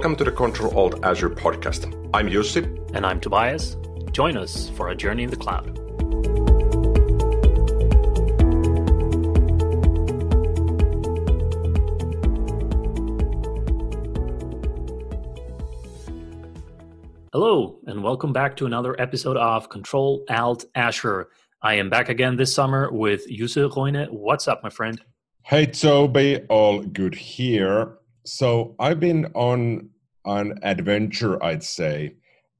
Welcome to the Control Alt Azure podcast. I'm Jussi. And I'm Tobias. Join us for a journey in the cloud. Hello, and welcome back to another episode of Control Alt Azure. I am back again this summer with Jussi Roine. What's up, my friend? Hey, Toby. All good here. So I've been on an adventure, I'd say.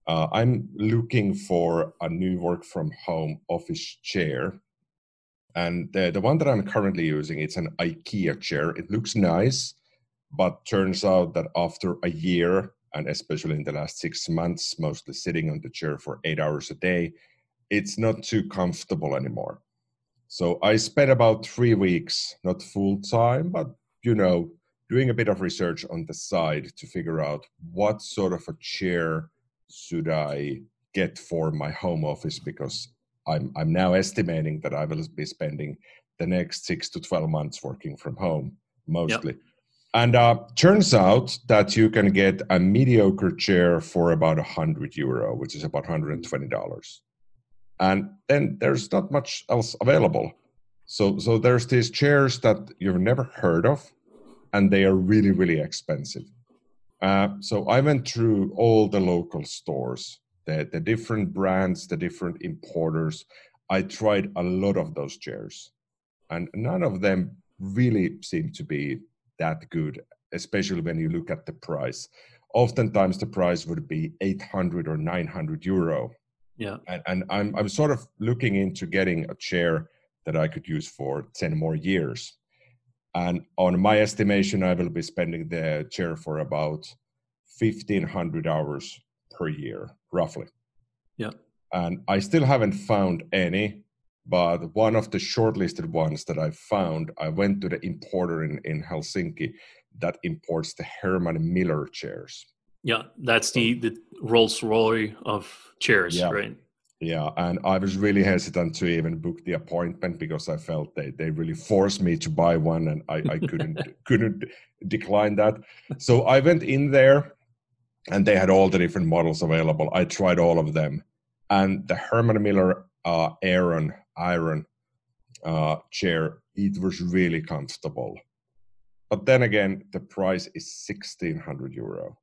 Uh, I'm looking for a new work from home office chair. And the, the one that I'm currently using, it's an IKEA chair. It looks nice, but turns out that after a year and especially in the last six months, mostly sitting on the chair for eight hours a day, it's not too comfortable anymore. So I spent about three weeks, not full time, but you know, doing a bit of research on the side to figure out what sort of a chair should I get for my home office because I'm I'm now estimating that I will be spending the next six to twelve months working from home mostly. Yep. And uh, turns out that you can get a mediocre chair for about 100 euro, which is about $120. And then there's not much else available. So, so there's these chairs that you've never heard of, and they are really, really expensive. Uh, so I went through all the local stores, the, the different brands, the different importers. I tried a lot of those chairs, and none of them really seemed to be that good, especially when you look at the price. Oftentimes, the price would be 800 or 900 euro. Yeah. And, and I'm, I'm sort of looking into getting a chair that I could use for 10 more years. And on my estimation, I will be spending the chair for about 1500 hours per year, roughly. Yeah. And I still haven't found any but one of the shortlisted ones that I found, I went to the importer in, in Helsinki that imports the Herman Miller chairs. Yeah, that's the, the Rolls Royce of chairs, yeah. right? Yeah, and I was really hesitant to even book the appointment because I felt they, they really forced me to buy one and I, I couldn't couldn't decline that. So I went in there and they had all the different models available. I tried all of them. And the Herman Miller uh, Aeron iron uh, chair, it was really comfortable. But then again, the price is sixteen hundred euro.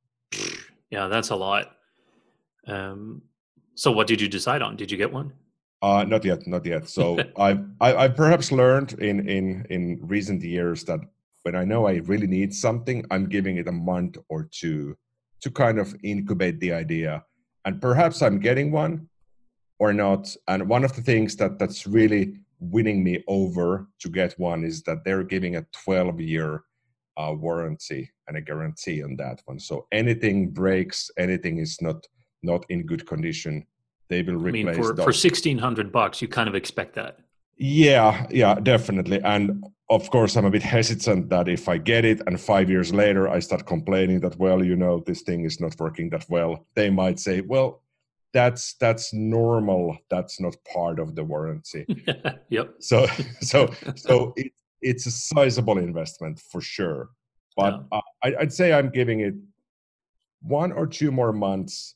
Yeah, that's a lot. Um, so, what did you decide on? Did you get one? Uh, not yet, not yet. So I've I, I perhaps learned in in in recent years that when I know I really need something, I'm giving it a month or two to kind of incubate the idea, and perhaps I'm getting one, or not. And one of the things that that's really winning me over to get one is that they're giving a 12 year uh, warranty and a guarantee on that one. So anything breaks, anything is not not in good condition, they will replace. I mean, for, for sixteen hundred bucks, you kind of expect that. Yeah, yeah, definitely. And of course, I'm a bit hesitant that if I get it and five years later I start complaining that, well, you know, this thing is not working that well, they might say, well, that's that's normal that's not part of the warranty yep so so so it, it's a sizable investment for sure but yeah. I, i'd say i'm giving it one or two more months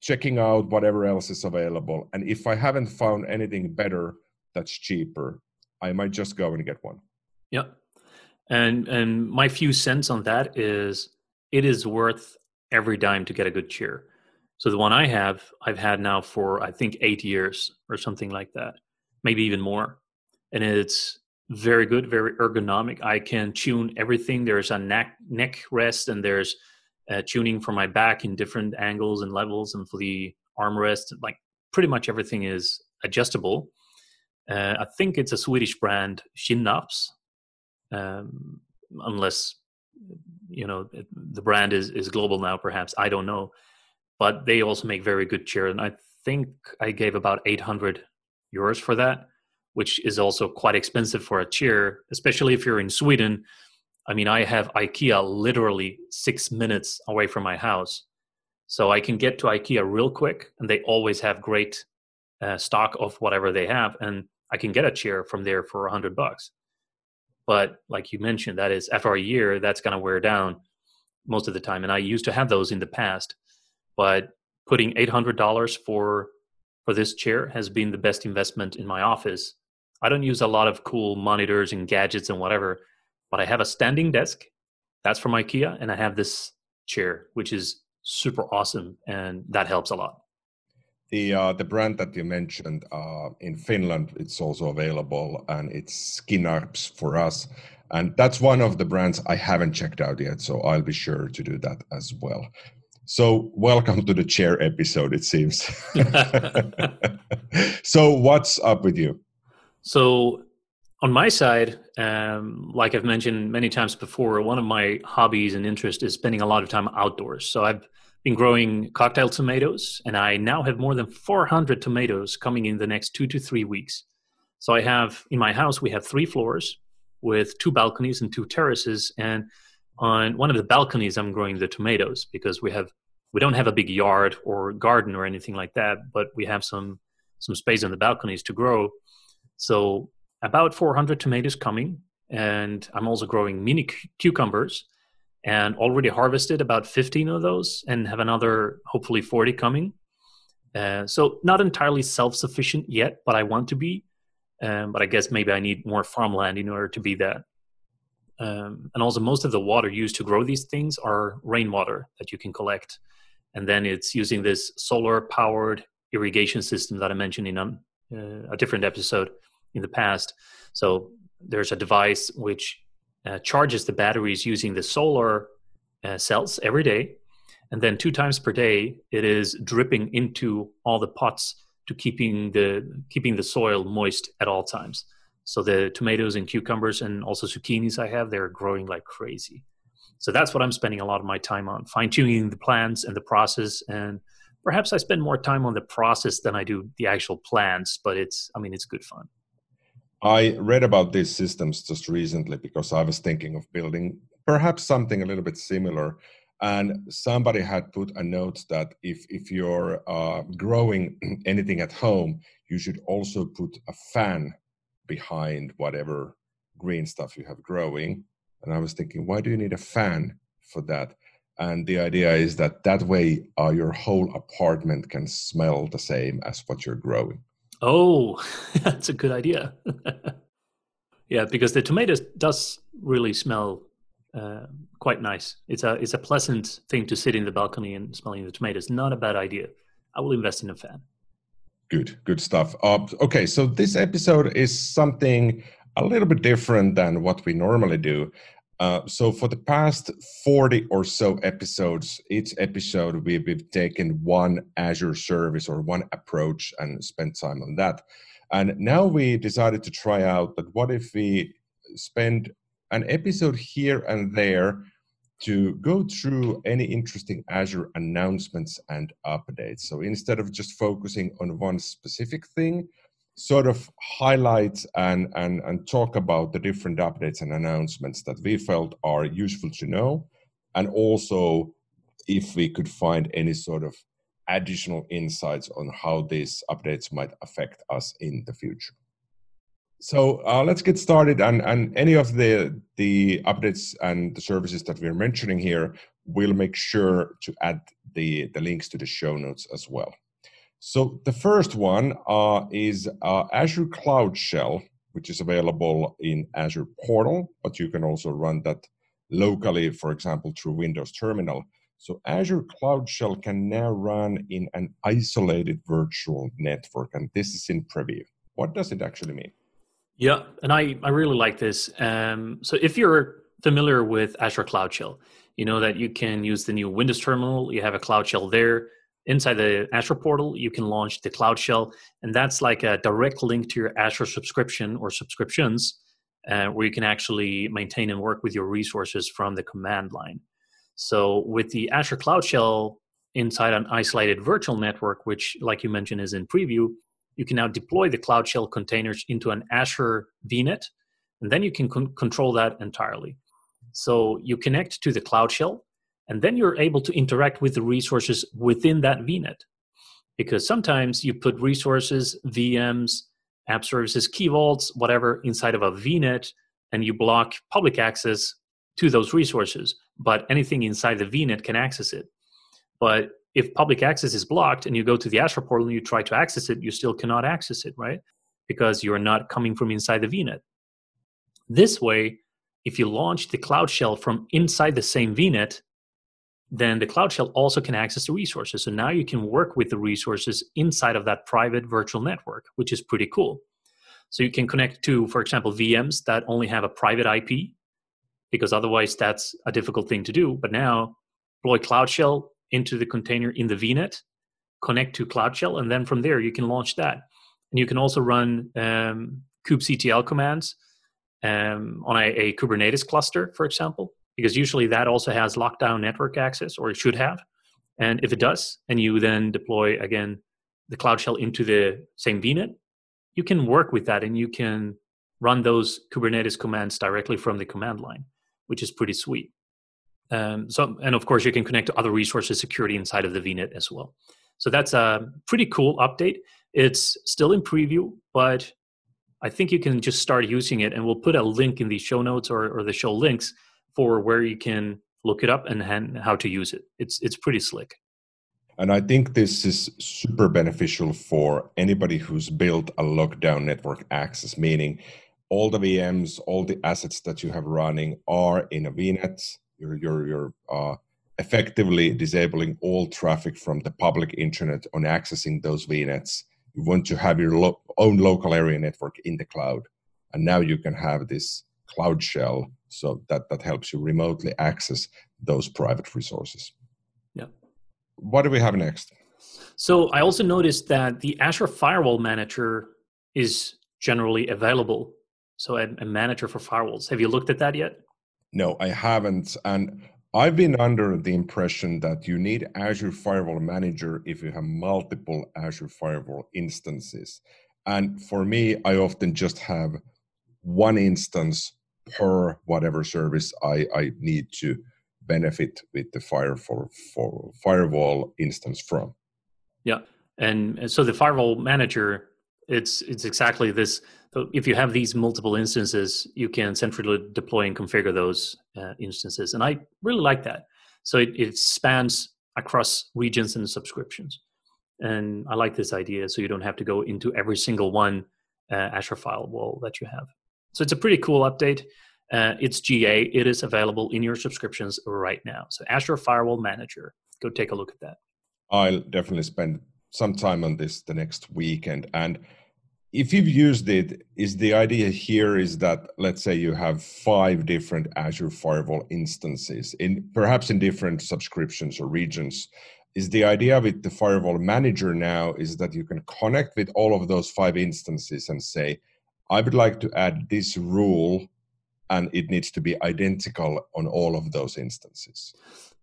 checking out whatever else is available and if i haven't found anything better that's cheaper i might just go and get one yep and and my few cents on that is it is worth every dime to get a good chair so the one I have, I've had now for I think eight years or something like that, maybe even more, and it's very good, very ergonomic. I can tune everything. There's a neck neck rest, and there's uh, tuning for my back in different angles and levels, and for the armrest. Like pretty much everything is adjustable. Uh, I think it's a Swedish brand, Kinnarps, um, unless you know the brand is is global now. Perhaps I don't know but they also make very good chair. And I think I gave about 800 euros for that, which is also quite expensive for a chair, especially if you're in Sweden. I mean, I have IKEA literally six minutes away from my house. So I can get to IKEA real quick, and they always have great uh, stock of whatever they have. And I can get a chair from there for a hundred bucks. But like you mentioned, that is after a year, that's going to wear down. most of the time, and I used to have those in the past. But putting eight hundred dollars for for this chair has been the best investment in my office. I don't use a lot of cool monitors and gadgets and whatever, but I have a standing desk. That's from IKEA, and I have this chair, which is super awesome, and that helps a lot. The uh, the brand that you mentioned uh, in Finland, it's also available, and it's Skinarps for us, and that's one of the brands I haven't checked out yet. So I'll be sure to do that as well. So welcome to the chair episode. It seems. so what's up with you? So on my side, um, like I've mentioned many times before, one of my hobbies and interest is spending a lot of time outdoors. So I've been growing cocktail tomatoes, and I now have more than 400 tomatoes coming in the next two to three weeks. So I have in my house we have three floors with two balconies and two terraces, and on one of the balconies I'm growing the tomatoes because we have we don't have a big yard or garden or anything like that, but we have some some space on the balconies to grow. So about 400 tomatoes coming, and I'm also growing mini cu- cucumbers and already harvested about 15 of those and have another hopefully 40 coming. Uh, so not entirely self-sufficient yet, but I want to be. Um, but I guess maybe I need more farmland in order to be that. Um, and also, most of the water used to grow these things are rainwater that you can collect, and then it's using this solar-powered irrigation system that I mentioned in a, uh, a different episode in the past. So there's a device which uh, charges the batteries using the solar uh, cells every day, and then two times per day it is dripping into all the pots to keeping the keeping the soil moist at all times. So the tomatoes and cucumbers and also zucchinis I have they're growing like crazy. So that's what I'm spending a lot of my time on fine tuning the plants and the process and perhaps I spend more time on the process than I do the actual plants, but it's I mean it's good fun. I read about these systems just recently because I was thinking of building perhaps something a little bit similar. And somebody had put a note that if, if you're uh, growing anything at home, you should also put a fan behind whatever green stuff you have growing. And I was thinking, why do you need a fan for that? And the idea is that that way uh, your whole apartment can smell the same as what you're growing. Oh, that's a good idea. yeah, because the tomatoes does really smell uh, quite nice. It's a it's a pleasant thing to sit in the balcony and smelling the tomatoes. Not a bad idea. I will invest in a fan. Good, good stuff. Uh, okay, so this episode is something a little bit different than what we normally do. Uh, so for the past 40 or so episodes, each episode we've taken one Azure service or one approach and spent time on that. And now we decided to try out that what if we spend an episode here and there to go through any interesting Azure announcements and updates. So instead of just focusing on one specific thing, sort of highlight and, and, and talk about the different updates and announcements that we felt are useful to know, and also if we could find any sort of additional insights on how these updates might affect us in the future. So uh, let's get started. And, and any of the, the updates and the services that we're mentioning here, we'll make sure to add the, the links to the show notes as well. So the first one uh, is uh, Azure Cloud Shell, which is available in Azure Portal, but you can also run that locally, for example, through Windows Terminal. So Azure Cloud Shell can now run in an isolated virtual network, and this is in preview. What does it actually mean? Yeah, and I, I really like this. Um, so if you're familiar with Azure Cloud Shell, you know that you can use the new Windows Terminal. You have a Cloud Shell there inside the Azure portal, you can launch the Cloud Shell, and that's like a direct link to your Azure subscription or subscriptions, uh, where you can actually maintain and work with your resources from the command line. So, with the Azure Cloud Shell inside an isolated virtual network, which, like you mentioned, is in preview, you can now deploy the Cloud Shell containers into an Azure VNet, and then you can con- control that entirely. So, you connect to the Cloud Shell and then you're able to interact with the resources within that VNet. Because sometimes you put resources, VMs, app services, key vaults, whatever, inside of a VNet, and you block public access to those resources. but anything inside the VNet can access it. But if public access is blocked and you go to the Azure portal and you try to access it, you still cannot access it, right? Because you're not coming from inside the VNet. This way, if you launch the Cloud Shell from inside the same VNet, then the Cloud Shell also can access the resources. So now you can work with the resources inside of that private virtual network, which is pretty cool. So you can connect to, for example, VMs that only have a private IP, because otherwise that's a difficult thing to do. But now deploy Cloud Shell into the container in the VNet, connect to Cloud Shell, and then from there you can launch that. And you can also run um, kubectl commands um, on a, a Kubernetes cluster, for example, because usually that also has lockdown network access, or it should have. And if it does, and you then deploy again the Cloud Shell into the same VNet, you can work with that and you can run those Kubernetes commands directly from the command line, which is pretty sweet. Um, so, and of course, you can connect to other resources security inside of the VNet as well. So that's a pretty cool update. It's still in preview, but I think you can just start using it, and we'll put a link in the show notes or, or the show links for where you can look it up and how to use it. It's it's pretty slick. And I think this is super beneficial for anybody who's built a lockdown network access, meaning all the VMs, all the assets that you have running are in a VNet. You're you're you're uh, effectively disabling all traffic from the public internet on accessing those VNets you want to have your lo- own local area network in the cloud and now you can have this cloud shell so that that helps you remotely access those private resources. Yeah. What do we have next? So i also noticed that the azure firewall manager is generally available. So a, a manager for firewalls. Have you looked at that yet? No i haven't. And I've been under the impression that you need Azure Firewall Manager if you have multiple Azure Firewall instances. And for me, I often just have one instance per whatever service I, I need to benefit with the fire for, for firewall instance from. Yeah. And so the firewall manager, it's it's exactly this if you have these multiple instances, you can centrally deploy and configure those uh, instances. And I really like that. So it, it spans across regions and subscriptions. And I like this idea. So you don't have to go into every single one uh, Azure firewall that you have. So it's a pretty cool update. Uh, it's GA. It is available in your subscriptions right now. So Azure Firewall Manager. Go take a look at that. I'll definitely spend some time on this the next weekend. And if you've used it is the idea here is that let's say you have five different azure firewall instances in perhaps in different subscriptions or regions is the idea with the firewall manager now is that you can connect with all of those five instances and say i would like to add this rule and it needs to be identical on all of those instances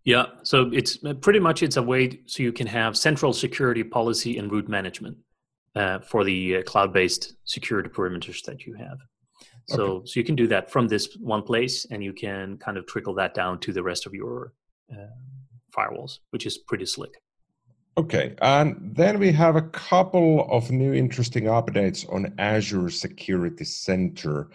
yeah so it's pretty much it's a way so you can have central security policy and route management uh, for the uh, cloud-based security perimeters that you have. So, okay. so you can do that from this one place, and you can kind of trickle that down to the rest of your uh, firewalls, which is pretty slick. Okay, and then we have a couple of new interesting updates on Azure Security Center.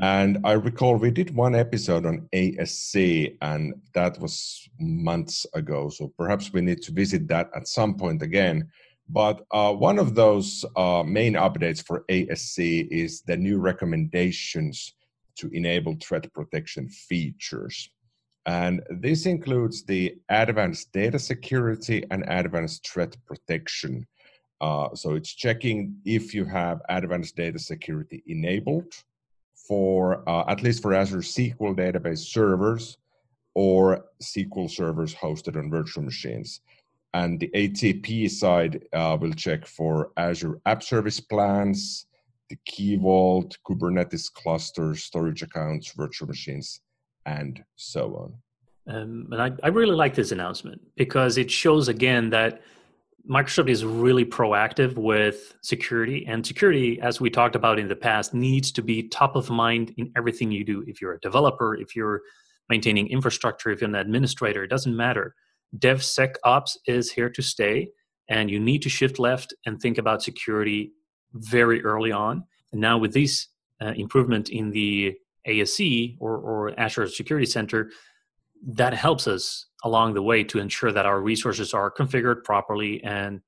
And I recall we did one episode on ASC, and that was months ago. So perhaps we need to visit that at some point again. But uh, one of those uh, main updates for ASC is the new recommendations to enable threat protection features. And this includes the advanced data security and advanced threat protection. Uh, so it's checking if you have advanced data security enabled for uh, at least for Azure SQL database servers or SQL servers hosted on virtual machines. And the ATP side uh, will check for Azure App Service plans, the Key Vault, Kubernetes clusters, storage accounts, virtual machines, and so on. Um, and I, I really like this announcement because it shows again that Microsoft is really proactive with security, and security, as we talked about in the past, needs to be top of mind in everything you do. If you're a developer, if you're maintaining infrastructure, if you're an administrator, it doesn't matter. DevSecOps is here to stay, and you need to shift left and think about security very early on. And now with this uh, improvement in the ASC or, or Azure Security Center, that helps us along the way to ensure that our resources are configured properly and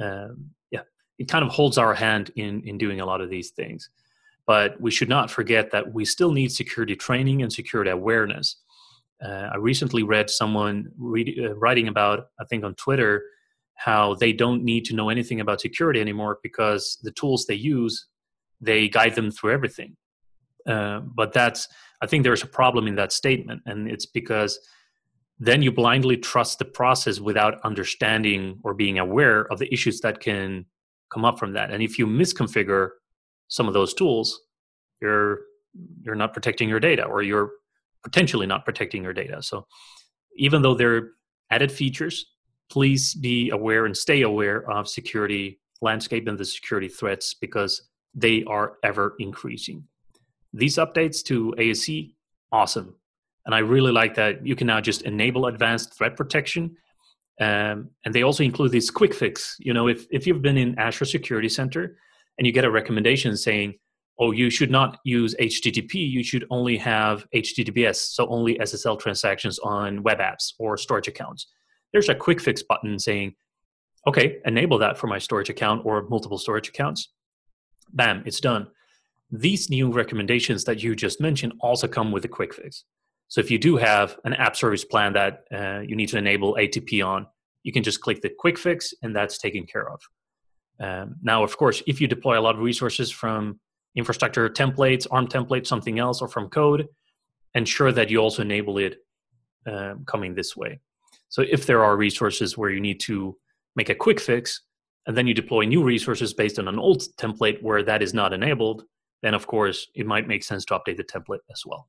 um, yeah it kind of holds our hand in in doing a lot of these things. But we should not forget that we still need security training and security awareness. Uh, i recently read someone read, uh, writing about i think on twitter how they don't need to know anything about security anymore because the tools they use they guide them through everything uh, but that's i think there's a problem in that statement and it's because then you blindly trust the process without understanding or being aware of the issues that can come up from that. And if you misconfigure some of those tools you're you're not protecting your data or you're potentially not protecting your data. So even though they're added features please be aware and stay aware of security landscape and the security threats because they are ever increasing these updates to ASC, awesome. And I really like that you can now just enable advanced threat protection. Um, and they also include this quick fix. You know, if, if you've been in Azure Security Center and you get a recommendation saying, oh, you should not use HTTP, you should only have HTTPS, so only SSL transactions on web apps or storage accounts. There's a quick fix button saying, okay, enable that for my storage account or multiple storage accounts. Bam, it's done these new recommendations that you just mentioned also come with a quick fix. So if you do have an app service plan that uh, you need to enable ATP on, you can just click the quick fix and that's taken care of. Um, now, of course, if you deploy a lot of resources from infrastructure templates, ARM templates, something else, or from code, ensure that you also enable it uh, coming this way. So if there are resources where you need to make a quick fix, and then you deploy new resources based on an old template where that is not enabled, then of course it might make sense to update the template as well.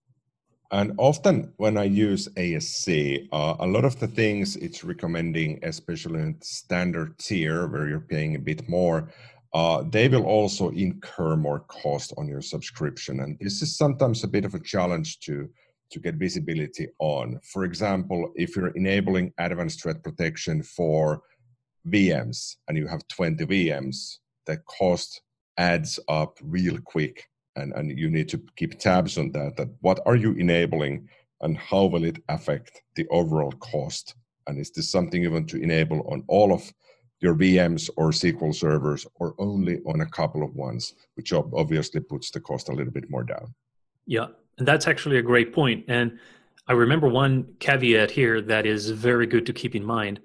And often when I use ASC, uh, a lot of the things it's recommending, especially in standard tier where you're paying a bit more, uh, they will also incur more cost on your subscription. And this is sometimes a bit of a challenge to, to get visibility on. For example, if you're enabling advanced threat protection for VMs and you have 20 VMs, the cost adds up real quick and, and you need to keep tabs on that that what are you enabling and how will it affect the overall cost? And is this something you want to enable on all of your vms or sql servers or only on a couple of ones which obviously puts the cost a little bit more down? Yeah and that's actually a great point and i remember one caveat here that is very good to keep in mind.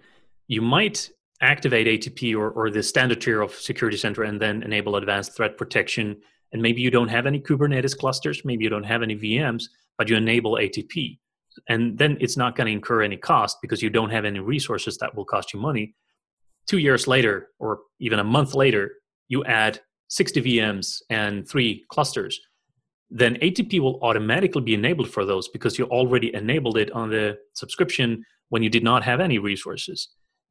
You might activate ATP or, or the standard tier of Security Center and then enable advanced threat protection. And maybe you don't have any Kubernetes clusters, maybe you don't have any VMs, but you enable ATP. And then it's not going to incur any cost because you don't have any resources that will cost you money. Two years later, or even a month later, you add 60 VMs and three clusters. Then ATP will automatically be enabled for those because you already enabled it on the subscription when you did not have any resources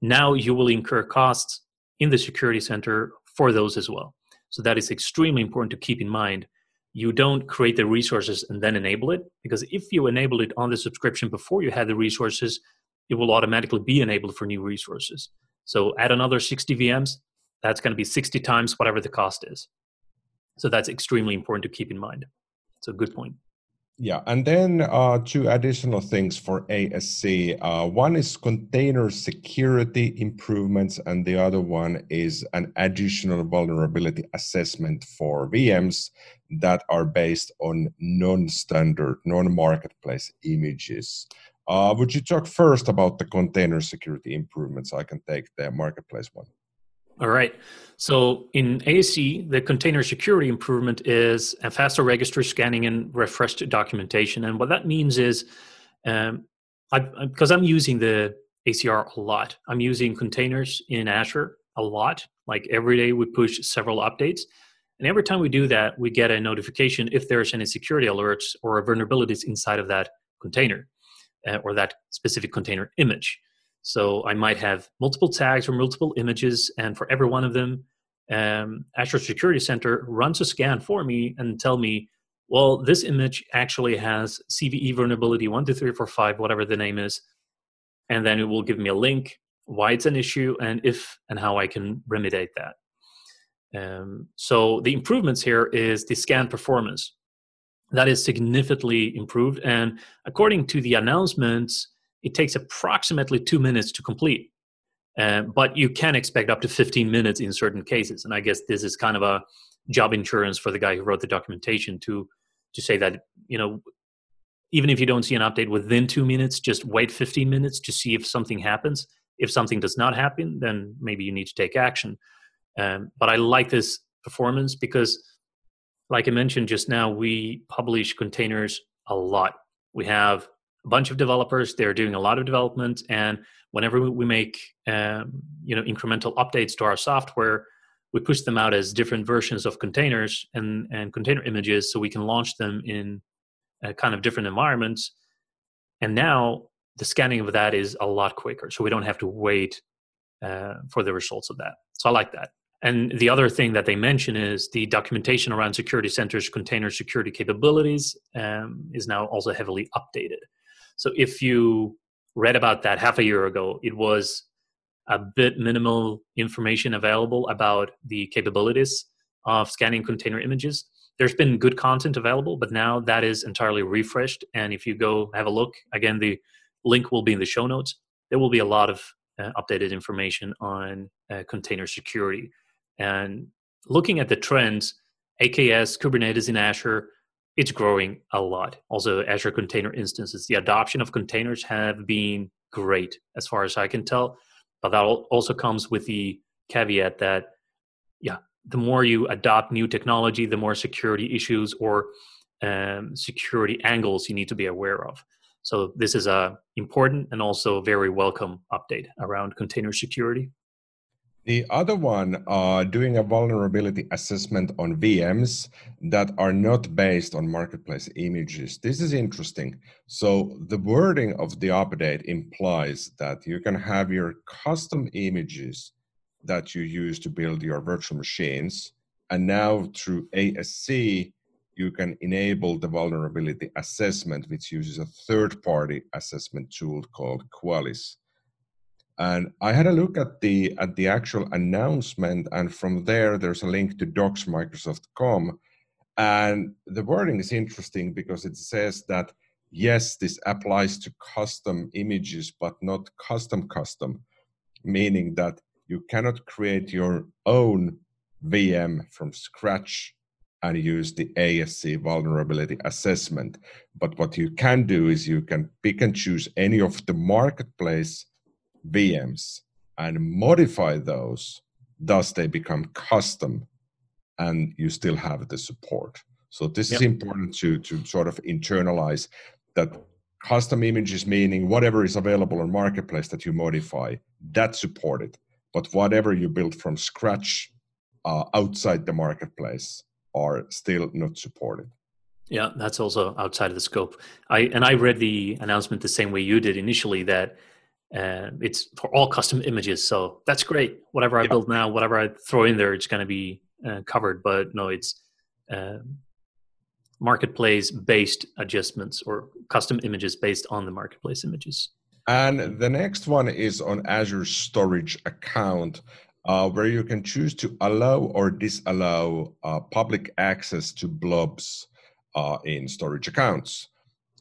now you will incur costs in the security center for those as well. So that is extremely important to keep in mind. You don't create the resources and then enable it, because if you enable it on the subscription before you had the resources, it will automatically be enabled for new resources. So add another 60 VMs, that's going to be 60 times whatever the cost is. So that's extremely important to keep in mind. It's a good point. Yeah, and then uh, two additional things for ASC. Uh, one is container security improvements, and the other one is an additional vulnerability assessment for VMs that are based on non-standard, non-marketplace images. Uh, would you talk first about the container security improvements? I can take the marketplace one. All right. So in ASC, the container security improvement is a faster registry scanning and refreshed documentation. And what that means is, um, I, because I'm using the ACR a lot, I'm using containers in Azure a lot. Like every day, we push several updates. And every time we do that, we get a notification if there's any security alerts or vulnerabilities inside of that container uh, or that specific container image. So I might have multiple tags or multiple images, and for every one of them, um, Azure Security Center runs a scan for me and tell me, well, this image actually has CVE vulnerability one, two, three, four, five, whatever the name is, and then it will give me a link, why it's an issue, and if and how I can remediate that. Um, so the improvements here is the scan performance. that is significantly improved. And according to the announcements, it takes approximately two minutes to complete. Uh, but you can expect up to 15 minutes in certain cases. And I guess this is kind of a job insurance for the guy who wrote the documentation to to say that you know even if you don't see an update within two minutes, just wait 15 minutes to see if something happens. If something does not happen, then maybe you need to take action. Um, but I like this performance because, like I mentioned just now, we publish containers a lot. We have bunch of developers; they're doing a lot of development, and whenever we make um, you know incremental updates to our software, we push them out as different versions of containers and and container images, so we can launch them in kind of different environments. And now the scanning of that is a lot quicker, so we don't have to wait uh, for the results of that. So I like that. And the other thing that they mention is the documentation around Security Center's container security capabilities um, is now also heavily updated. So if you read about that half a year ago, it was a bit minimal information available about the capabilities of scanning container images. There's been good content available, but now that is entirely refreshed. And if you go have a look, again, the link will be in the show notes. There will be a lot of uh, updated information on uh, container security. And looking at the trends, AKS, Kubernetes in Azure, it's growing a lot. Also, Azure Container Instances, the adoption of containers have been great as far as I can tell. But that also comes with the caveat that, yeah, the more you adopt new technology, the more security issues or um, security angles you need to be aware of. So this is a important and also very welcome update around container security. The other one, uh, doing a vulnerability assessment on VMs that are not based on marketplace images. This is interesting. So the wording of the update implies that you can have your custom images that you use to build your virtual machines. And now through ASC, you can enable the vulnerability assessment, which uses a third party assessment tool called Qualys. And I had a look at the at the actual announcement, and from there, there's a link to docs.microsoft.com. And the wording is interesting because it says that yes, this applies to custom images, but not custom custom, meaning that you cannot create your own VM from scratch and use the ASC vulnerability assessment. But what you can do is you can pick and choose any of the marketplace VMs and modify those, thus they become custom and you still have the support. So this yep. is important to, to sort of internalize that custom images meaning whatever is available on marketplace that you modify, that's supported. But whatever you build from scratch uh, outside the marketplace are still not supported. Yeah, that's also outside of the scope. I and I read the announcement the same way you did initially that uh, it's for all custom images. So that's great. Whatever I yeah. build now, whatever I throw in there, it's going to be uh, covered. But no, it's uh, marketplace based adjustments or custom images based on the marketplace images. And the next one is on Azure Storage Account, uh, where you can choose to allow or disallow uh, public access to blobs uh, in storage accounts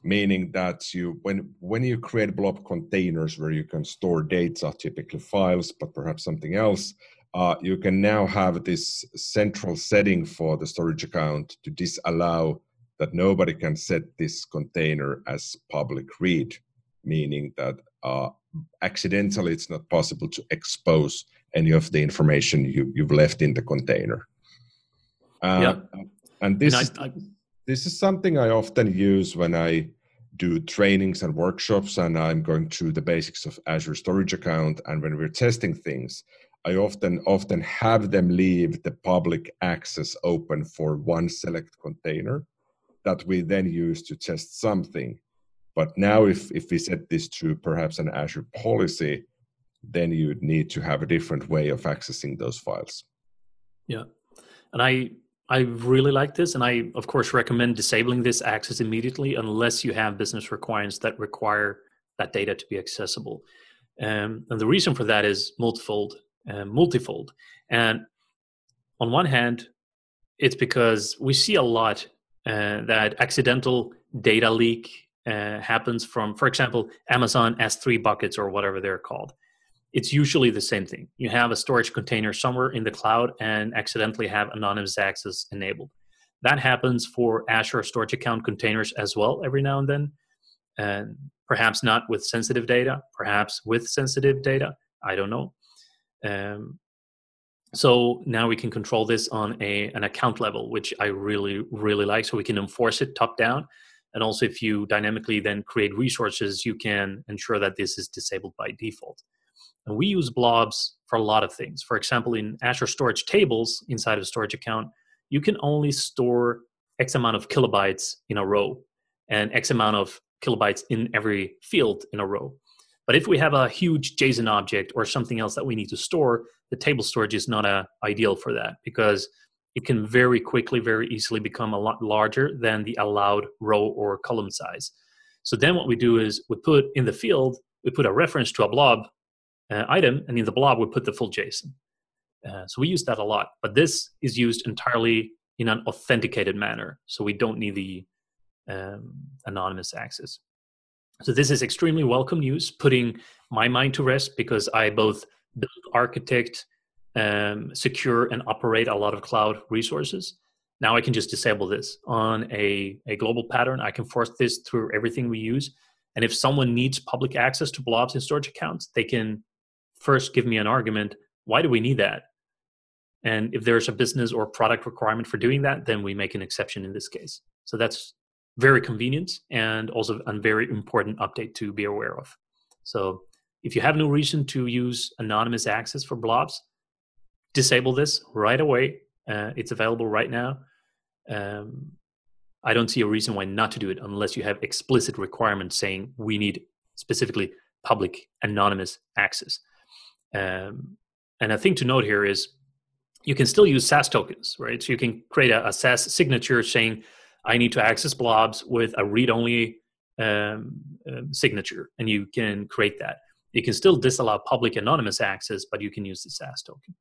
meaning that you when when you create blob containers where you can store data typically files but perhaps something else uh, you can now have this central setting for the storage account to disallow that nobody can set this container as public read meaning that uh, accidentally it's not possible to expose any of the information you, you've left in the container uh, yeah. and this and I, I, this is something I often use when I do trainings and workshops, and I'm going through the basics of Azure Storage Account. And when we're testing things, I often often have them leave the public access open for one select container that we then use to test something. But now, if if we set this to perhaps an Azure policy, then you'd need to have a different way of accessing those files. Yeah, and I I really like this, and I, of course, recommend disabling this access immediately unless you have business requirements that require that data to be accessible. Um, and the reason for that is multifold. Uh, multifold. And on one hand, it's because we see a lot uh, that accidental data leak uh, happens from, for example, Amazon S3 buckets or whatever they're called. It's usually the same thing. You have a storage container somewhere in the cloud and accidentally have anonymous access enabled. That happens for Azure storage account containers as well every now and then. And perhaps not with sensitive data, perhaps with sensitive data. I don't know. Um, so now we can control this on a an account level, which I really really like. So we can enforce it top down, and also if you dynamically then create resources, you can ensure that this is disabled by default. And we use blobs for a lot of things. For example, in Azure Storage tables inside of a storage account, you can only store X amount of kilobytes in a row and X amount of kilobytes in every field in a row. But if we have a huge JSON object or something else that we need to store, the table storage is not a, ideal for that because it can very quickly, very easily become a lot larger than the allowed row or column size. So then what we do is we put in the field, we put a reference to a blob uh, item, and in the blob we put the full JSON. Uh, so we use that a lot, but this is used entirely in an authenticated manner. So we don't need the um, anonymous access. So this is extremely welcome news, putting my mind to rest because I both build, architect, um, secure, and operate a lot of cloud resources. Now I can just disable this on a, a global pattern. I can force this through everything we use. And if someone needs public access to blobs and storage accounts, they can first give me an argument. Why do we need that? And if there's a business or product requirement for doing that, then we make an exception in this case. So that's very convenient and also a very important update to be aware of. So if you have no reason to use anonymous access for blobs, disable this right away. Uh, it's available right now. Um, I don't see a reason why not to do it unless you have explicit requirements saying we need specifically public anonymous access. Um, and a thing to note here is you can still use SAS tokens, right? So you can create a, a SAS signature saying I need to access blobs with a read-only um, um, signature, and you can create that. You can still disallow public anonymous access, but you can use the SAS token.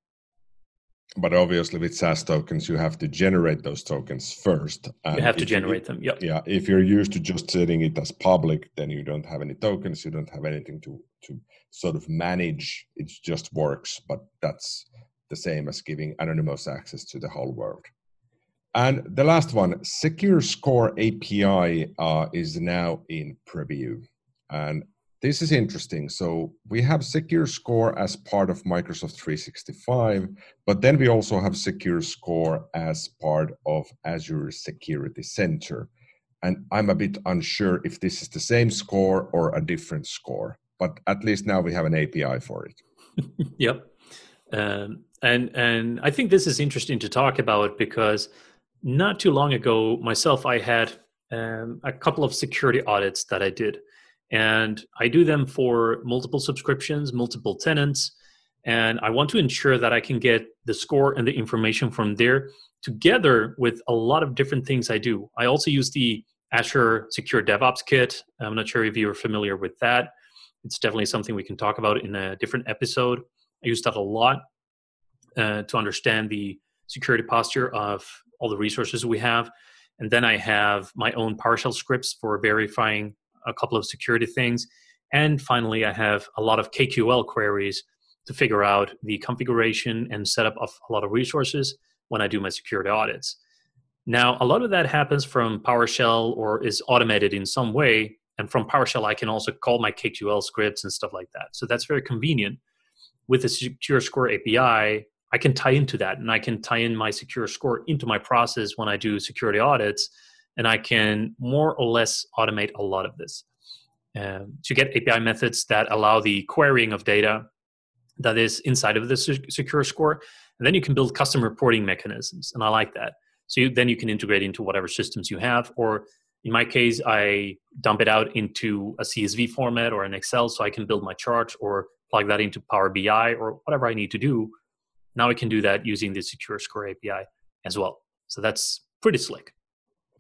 But obviously, with SAS tokens, you have to generate those tokens first. And you have to generate you, them. Yep. Yeah. If you're used to just setting it as public, then you don't have any tokens. You don't have anything to to sort of manage. It just works. But that's the same as giving anonymous access to the whole world. And the last one, Secure Score API uh, is now in preview. And this is interesting. So we have Secure Score as part of Microsoft 365, but then we also have Secure Score as part of Azure Security Center. And I'm a bit unsure if this is the same score or a different score, but at least now we have an API for it. yep. Um, and and I think this is interesting to talk about because not too long ago, myself, I had um, a couple of security audits that I did. And I do them for multiple subscriptions, multiple tenants. And I want to ensure that I can get the score and the information from there together with a lot of different things I do. I also use the Azure Secure DevOps Kit. I'm not sure if you're familiar with that. It's definitely something we can talk about in a different episode. I use that a lot uh, to understand the security posture of all the resources we have. And then I have my own PowerShell scripts for verifying a couple of security things. And finally, I have a lot of KQL queries to figure out the configuration and setup of a lot of resources when I do my security audits. Now, a lot of that happens from PowerShell or is automated in some way. And from PowerShell, I can also call my KQL scripts and stuff like that. So that's very convenient. With the Secure Score API, I can tie into that and I can tie in my secure score into my process when I do security audits, and I can more or less automate a lot of this. Um, to get API methods that allow the querying of data that is inside of the secure score, and then you can build custom reporting mechanisms, and I like that. So you, then you can integrate into whatever systems you have, or in my case, I dump it out into a CSV format or an Excel, so I can build my charts or plug that into Power BI or whatever I need to do now I can do that using the Secure Score API as well. So that's pretty slick.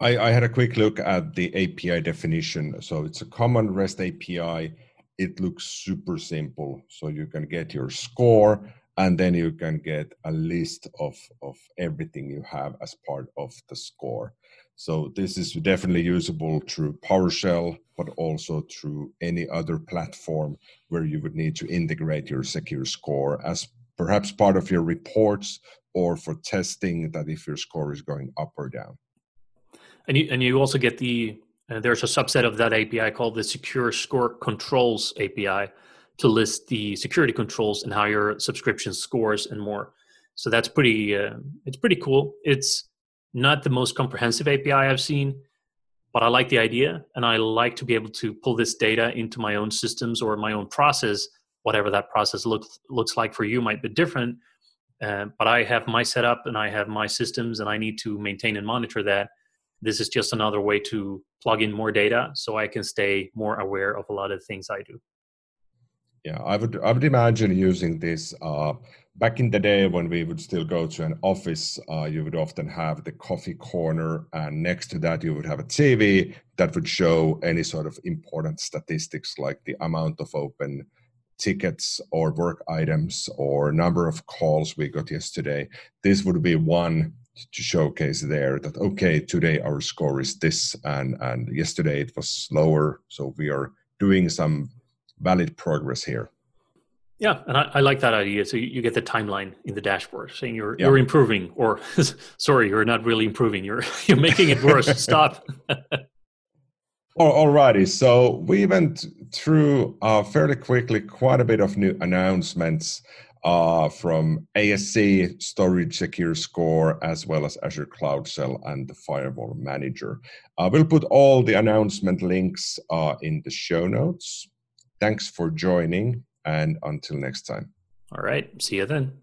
I, I had a quick look at the API definition. So it's a common REST API. It looks super simple. So you can get your score and then you can get a list of, of everything you have as part of the score. So this is definitely usable through PowerShell, but also through any other platform where you would need to integrate your secure score as perhaps part of your reports or for testing that if your score is going up or down. And you, and you also get the, uh, there's a subset of that API called the Secure Score Controls API to list the security controls and how your subscription scores and more. So that's pretty, uh, it's pretty cool. It's not the most comprehensive API I've seen, but I like the idea and I like to be able to pull this data into my own systems or my own process, whatever that process looks looks like for you might be different. Uh, but I have my setup and I have my systems and I need to maintain and monitor that. This is just another way to plug in more data so I can stay more aware of a lot of things I do. Yeah, I would I would imagine using this uh, back in the day when we would still go to an office. Uh, you would often have the coffee corner, and next to that you would have a TV that would show any sort of important statistics like the amount of open tickets or work items or number of calls we got yesterday. This would be one to showcase there that okay today our score is this and and yesterday it was lower so we are doing some valid progress here. Yeah, and I, I, like that idea. So you, you, get the timeline in the dashboard saying you're yeah. you're improving, or sorry, you're not really improving. You're you're making it worse. Stop. Alrighty, so we went through uh, fairly quickly quite a bit of new announcements uh, from ASC, Storage Secure Score, as well as Azure Cloud Shell and the Firewall Manager. Uh, we'll put all the announcement links uh, in the show notes. Thanks for joining, and until next time. All right. See you then.